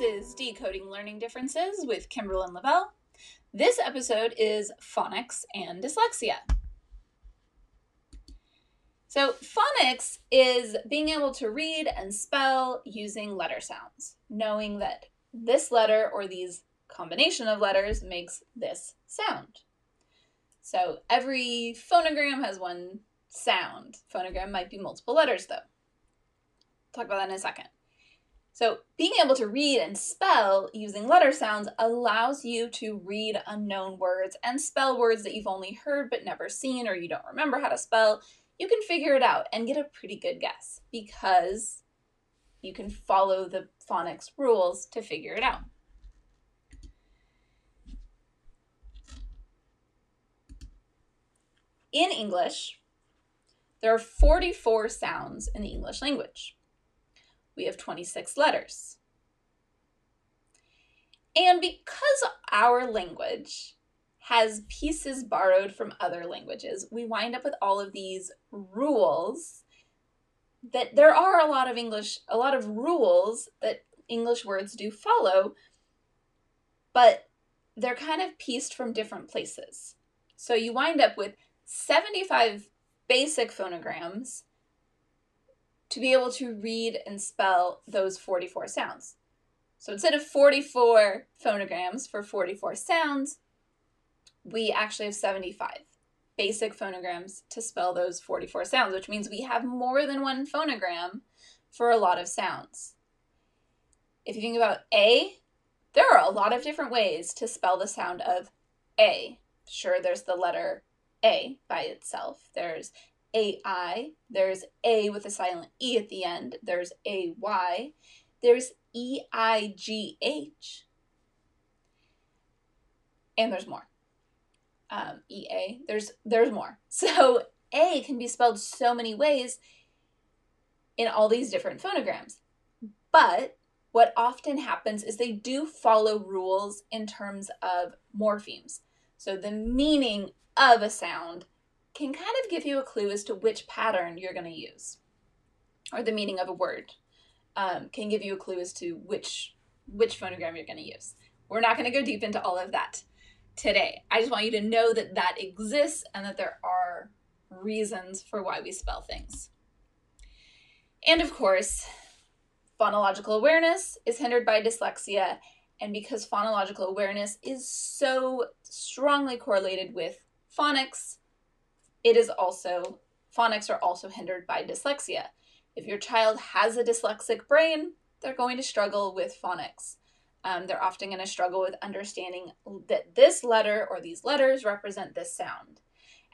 Is Decoding Learning Differences with Kimberlyn Lavelle. This episode is phonics and dyslexia. So, phonics is being able to read and spell using letter sounds, knowing that this letter or these combination of letters makes this sound. So, every phonogram has one sound. Phonogram might be multiple letters, though. Talk about that in a second. So, being able to read and spell using letter sounds allows you to read unknown words and spell words that you've only heard but never seen or you don't remember how to spell. You can figure it out and get a pretty good guess because you can follow the phonics rules to figure it out. In English, there are 44 sounds in the English language we have 26 letters. And because our language has pieces borrowed from other languages, we wind up with all of these rules that there are a lot of English, a lot of rules that English words do follow, but they're kind of pieced from different places. So you wind up with 75 basic phonograms to be able to read and spell those 44 sounds. So instead of 44 phonograms for 44 sounds, we actually have 75 basic phonograms to spell those 44 sounds, which means we have more than one phonogram for a lot of sounds. If you think about A, there are a lot of different ways to spell the sound of A. Sure, there's the letter A by itself. There's AI, there's A with a silent E at the end, there's AY, there's EIGH, and there's more. Um, EA, there's there's more. So A can be spelled so many ways in all these different phonograms. But what often happens is they do follow rules in terms of morphemes. So the meaning of a sound can kind of give you a clue as to which pattern you're going to use, or the meaning of a word um, can give you a clue as to which which phonogram you're going to use. We're not going to go deep into all of that today. I just want you to know that that exists and that there are reasons for why we spell things. And of course, phonological awareness is hindered by dyslexia. And because phonological awareness is so strongly correlated with phonics, it is also, phonics are also hindered by dyslexia. If your child has a dyslexic brain, they're going to struggle with phonics. Um, they're often going to struggle with understanding that this letter or these letters represent this sound.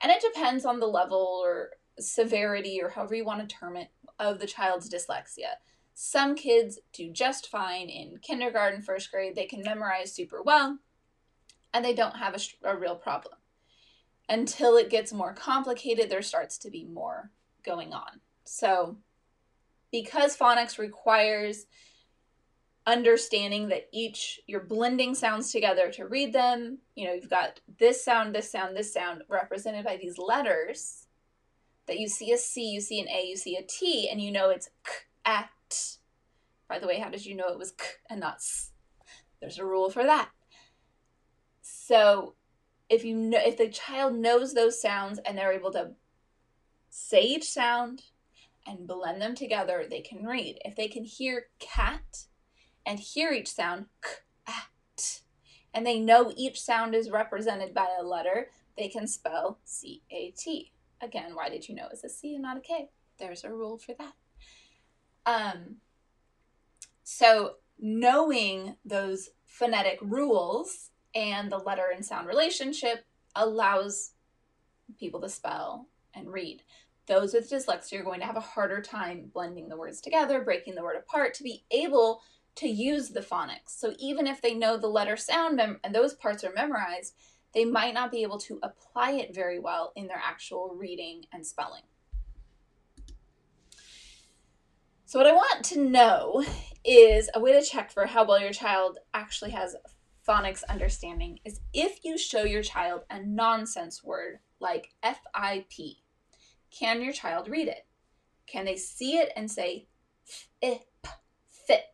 And it depends on the level or severity or however you want to term it of the child's dyslexia. Some kids do just fine in kindergarten, first grade, they can memorize super well, and they don't have a, a real problem until it gets more complicated, there starts to be more going on. So, because phonics requires understanding that each you're blending sounds together to read them, you know, you've got this sound, this sound, this sound represented by these letters that you see a C, you see an A, you see a T, and you know it's k, at. By the way, how did you know it was k and not s? There's a rule for that. So if you know if the child knows those sounds and they're able to say each sound and blend them together, they can read. If they can hear cat and hear each sound cat, and they know each sound is represented by a letter, they can spell C A T. Again, why did you know it's a C and not a K? There's a rule for that. Um, so knowing those phonetic rules and the letter and sound relationship allows people to spell and read. Those with dyslexia are going to have a harder time blending the words together, breaking the word apart to be able to use the phonics. So even if they know the letter sound mem- and those parts are memorized, they might not be able to apply it very well in their actual reading and spelling. So, what I want to know is a way to check for how well your child actually has phonics understanding is if you show your child a nonsense word like FIP, can your child read it? Can they see it and say FIP, FIP?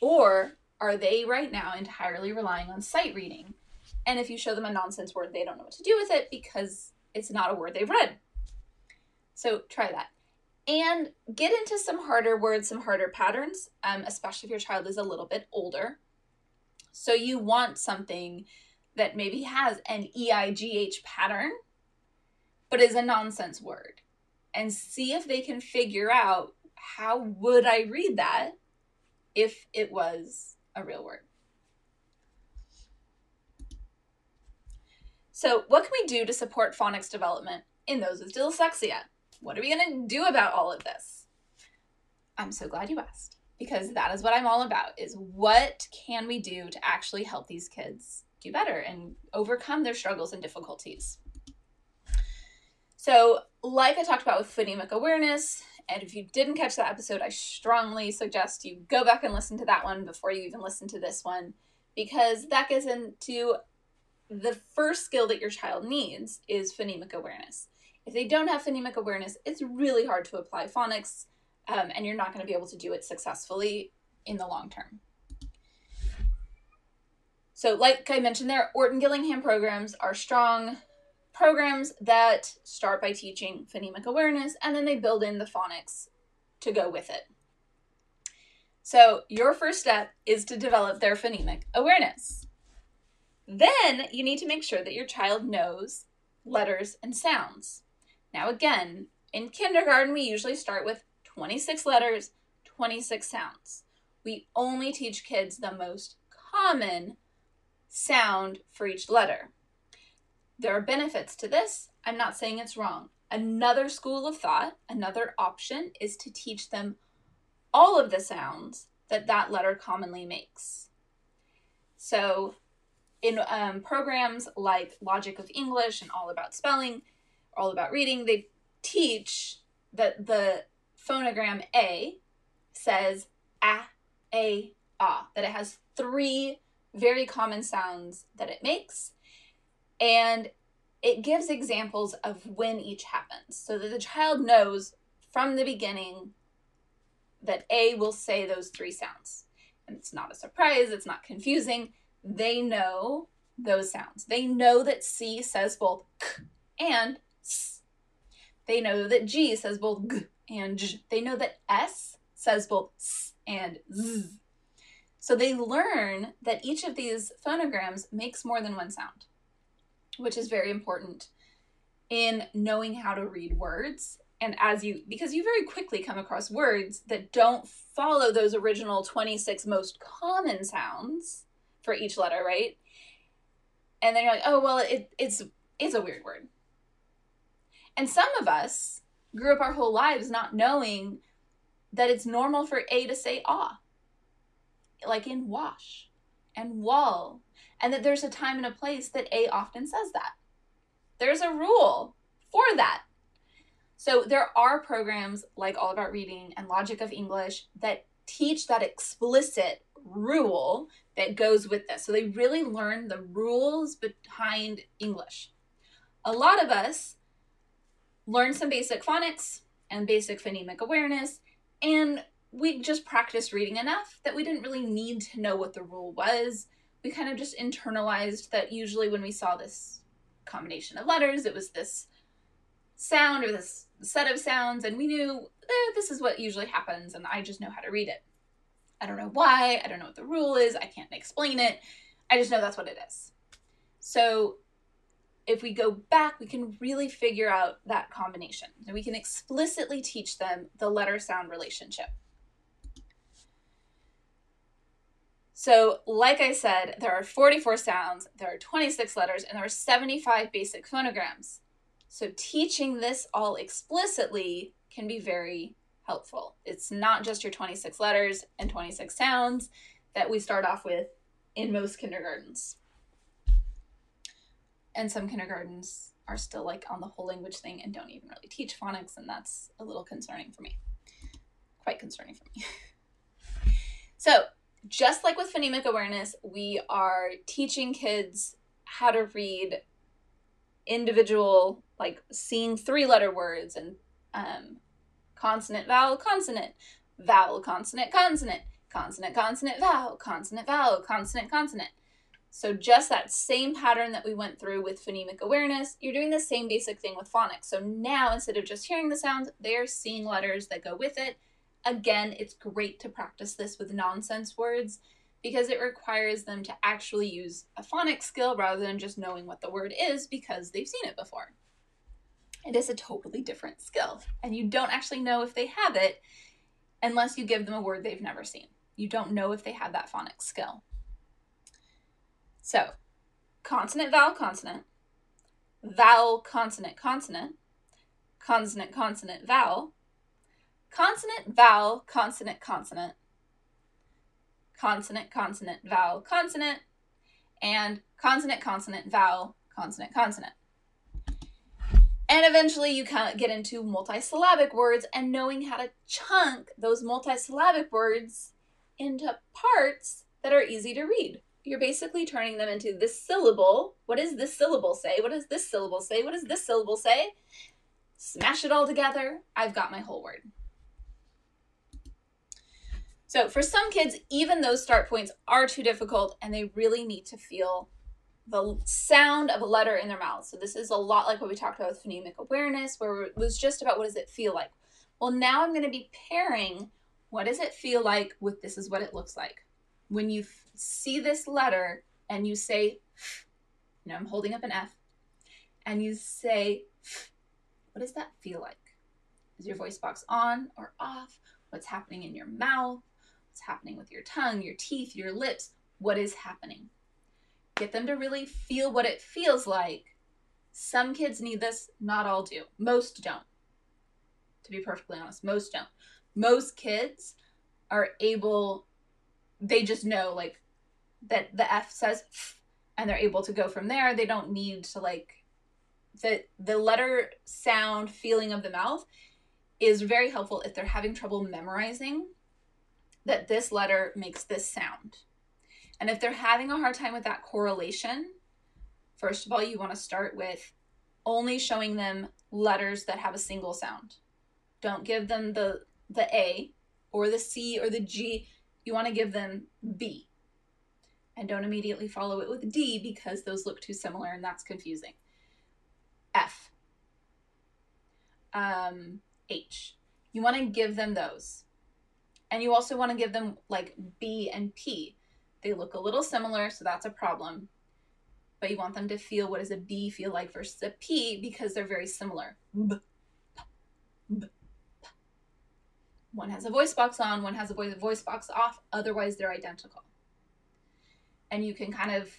Or are they right now entirely relying on sight reading? And if you show them a nonsense word, they don't know what to do with it because it's not a word they've read. So try that. And get into some harder words, some harder patterns, um, especially if your child is a little bit older. So you want something that maybe has an EIGH pattern, but is a nonsense word. And see if they can figure out how would I read that if it was a real word. So, what can we do to support phonics development in those with dyslexia? What are we going to do about all of this? I'm so glad you asked because that is what I'm all about is what can we do to actually help these kids do better and overcome their struggles and difficulties. So, like I talked about with phonemic awareness, and if you didn't catch that episode, I strongly suggest you go back and listen to that one before you even listen to this one because that gets into the first skill that your child needs is phonemic awareness. If they don't have phonemic awareness, it's really hard to apply phonics, um, and you're not going to be able to do it successfully in the long term. So, like I mentioned there, Orton Gillingham programs are strong programs that start by teaching phonemic awareness and then they build in the phonics to go with it. So, your first step is to develop their phonemic awareness. Then you need to make sure that your child knows letters and sounds. Now, again, in kindergarten, we usually start with 26 letters, 26 sounds. We only teach kids the most common sound for each letter. There are benefits to this. I'm not saying it's wrong. Another school of thought, another option is to teach them all of the sounds that that letter commonly makes. So, in um, programs like Logic of English and All About Spelling, All About Reading, they teach that the phonogram A says a, a, ah, that it has three very common sounds that it makes. And it gives examples of when each happens so that the child knows from the beginning that A will say those three sounds. And it's not a surprise, it's not confusing they know those sounds. They know that C says both k and s. They know that G says both g and j. They know that S says both s and z. So they learn that each of these phonograms makes more than one sound, which is very important in knowing how to read words. And as you, because you very quickly come across words that don't follow those original 26 most common sounds for each letter, right? And then you're like, oh well, it, it's it's a weird word. And some of us grew up our whole lives not knowing that it's normal for A to say ah, like in wash and wall, and that there's a time and a place that A often says that. There's a rule for that. So there are programs like All About Reading and Logic of English that teach that explicit rule that goes with this. So they really learn the rules behind English. A lot of us learn some basic phonics and basic phonemic awareness, and we just practiced reading enough that we didn't really need to know what the rule was. We kind of just internalized that usually when we saw this combination of letters, it was this sound or this set of sounds, and we knew eh, this is what usually happens, and I just know how to read it. I don't know why. I don't know what the rule is. I can't explain it. I just know that's what it is. So if we go back, we can really figure out that combination. And we can explicitly teach them the letter sound relationship. So, like I said, there are 44 sounds, there are 26 letters, and there are 75 basic phonograms. So, teaching this all explicitly can be very helpful. It's not just your 26 letters and 26 sounds that we start off with in most kindergartens. And some kindergartens are still like on the whole language thing and don't even really teach phonics, and that's a little concerning for me. Quite concerning for me. so, just like with phonemic awareness, we are teaching kids how to read individual, like seeing three letter words and um, consonant, vowel, consonant, vowel, consonant, consonant, consonant, consonant, vowel, consonant, vowel, consonant, consonant. So just that same pattern that we went through with phonemic awareness, you're doing the same basic thing with phonics. So now instead of just hearing the sounds, they're seeing letters that go with it. Again, it's great to practice this with nonsense words because it requires them to actually use a phonics skill rather than just knowing what the word is because they've seen it before. It is a totally different skill, and you don't actually know if they have it unless you give them a word they've never seen. You don't know if they have that phonics skill. So, consonant, vowel, consonant, vowel, consonant, consonant, consonant, consonant, vowel, consonant, vowel, consonant, consonant, consonant, consonant, vowel, consonant, and consonant, consonant, vowel, consonant, consonant. And eventually you kind of get into multisyllabic words and knowing how to chunk those multisyllabic words into parts that are easy to read you're basically turning them into this syllable. What does this syllable say? What does this syllable say? What does this syllable say? Smash it all together. I've got my whole word. So for some kids, even those start points are too difficult and they really need to feel the sound of a letter in their mouth. So this is a lot like what we talked about with phonemic awareness, where it was just about what does it feel like. Well, now I'm going to be pairing what does it feel like with this is what it looks like. When you see this letter and you say, you know, I'm holding up an F, and you say, what does that feel like? Is your voice box on or off? What's happening in your mouth? What's happening with your tongue, your teeth, your lips? What is happening? Get them to really feel what it feels like. Some kids need this, not all do. Most don't. To be perfectly honest, most don't. Most kids are able, they just know, like, that the F says and they're able to go from there. They don't need to like the the letter sound feeling of the mouth is very helpful if they're having trouble memorizing that this letter makes this sound. And if they're having a hard time with that correlation, first of all, you want to start with only showing them letters that have a single sound. Don't give them the the A or the C or the G. You want to give them B and don't immediately follow it with D because those look too similar and that's confusing. F. Um, H. You want to give them those. And you also want to give them like B and P. They look a little similar, so that's a problem. But you want them to feel what does a B feel like versus a P because they're very similar. B, p, b, p. One has a voice box on, one has a voice box off, otherwise they're identical. And you can kind of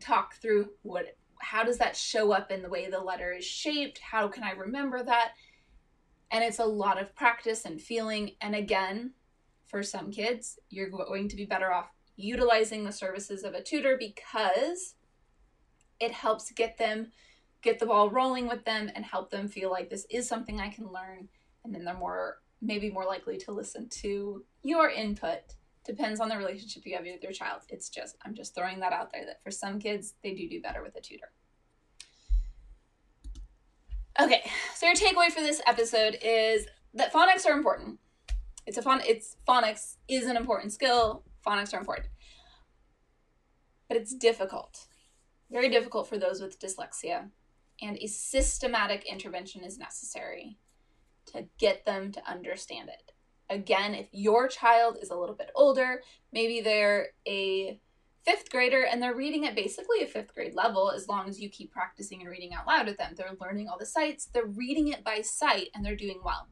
talk through what how does that show up in the way the letter is shaped? How can i remember that? And it's a lot of practice and feeling. And again for some kids you're going to be better off utilizing the services of a tutor because it helps get them get the ball rolling with them and help them feel like this is something i can learn. And then they're more maybe more likely to listen to your input depends on the relationship you have with your child. It's just, I'm just throwing that out there that for some kids, they do do better with a tutor. Okay, so your takeaway for this episode is that phonics are important. It's a fun, it's phonics is an important skill. Phonics are important. But it's difficult. Very difficult for those with dyslexia. And a systematic intervention is necessary to get them to understand it again, if your child is a little bit older, maybe they're a fifth grader and they're reading at basically a fifth grade level as long as you keep practicing and reading out loud with them. They're learning all the sights, they're reading it by sight, and they're doing well.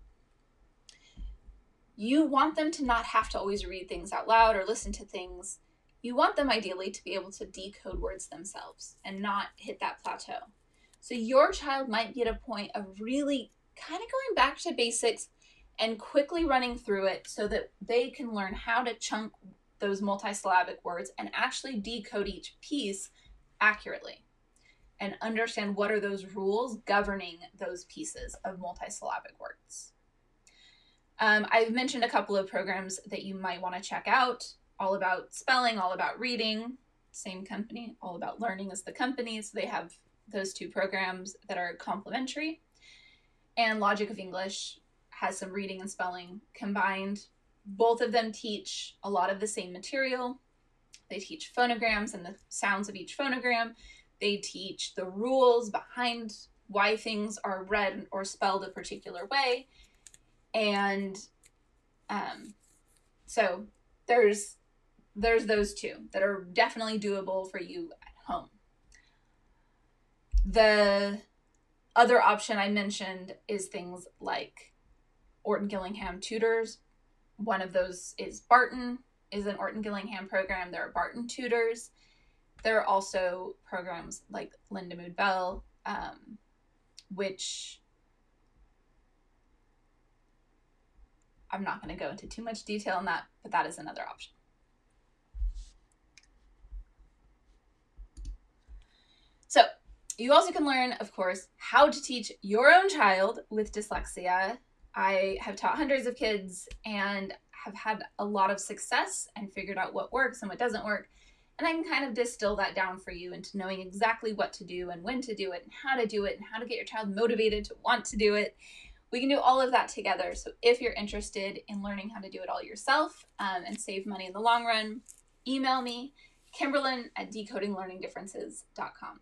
You want them to not have to always read things out loud or listen to things. You want them ideally to be able to decode words themselves and not hit that plateau. So your child might be at a point of really kind of going back to basics and quickly running through it so that they can learn how to chunk those multisyllabic words and actually decode each piece accurately and understand what are those rules governing those pieces of multisyllabic words. Um, I've mentioned a couple of programs that you might want to check out, all about spelling, all about reading, same company, all about learning as the company. So they have those two programs that are complementary. And Logic of English has some reading and spelling combined. both of them teach a lot of the same material. They teach phonograms and the sounds of each phonogram. They teach the rules behind why things are read or spelled a particular way. And um, so there's there's those two that are definitely doable for you at home. The other option I mentioned is things like Orton Gillingham tutors. One of those is Barton, is an Orton Gillingham program. There are Barton tutors. There are also programs like Lindamood Bell, um, which I'm not going to go into too much detail on that, but that is another option. So, you also can learn, of course, how to teach your own child with dyslexia. I have taught hundreds of kids and have had a lot of success and figured out what works and what doesn't work. And I can kind of distill that down for you into knowing exactly what to do and when to do it and how to do it and how to get your child motivated to want to do it. We can do all of that together. So if you're interested in learning how to do it all yourself um, and save money in the long run, email me, Kimberlyn at decodinglearningdifferences.com.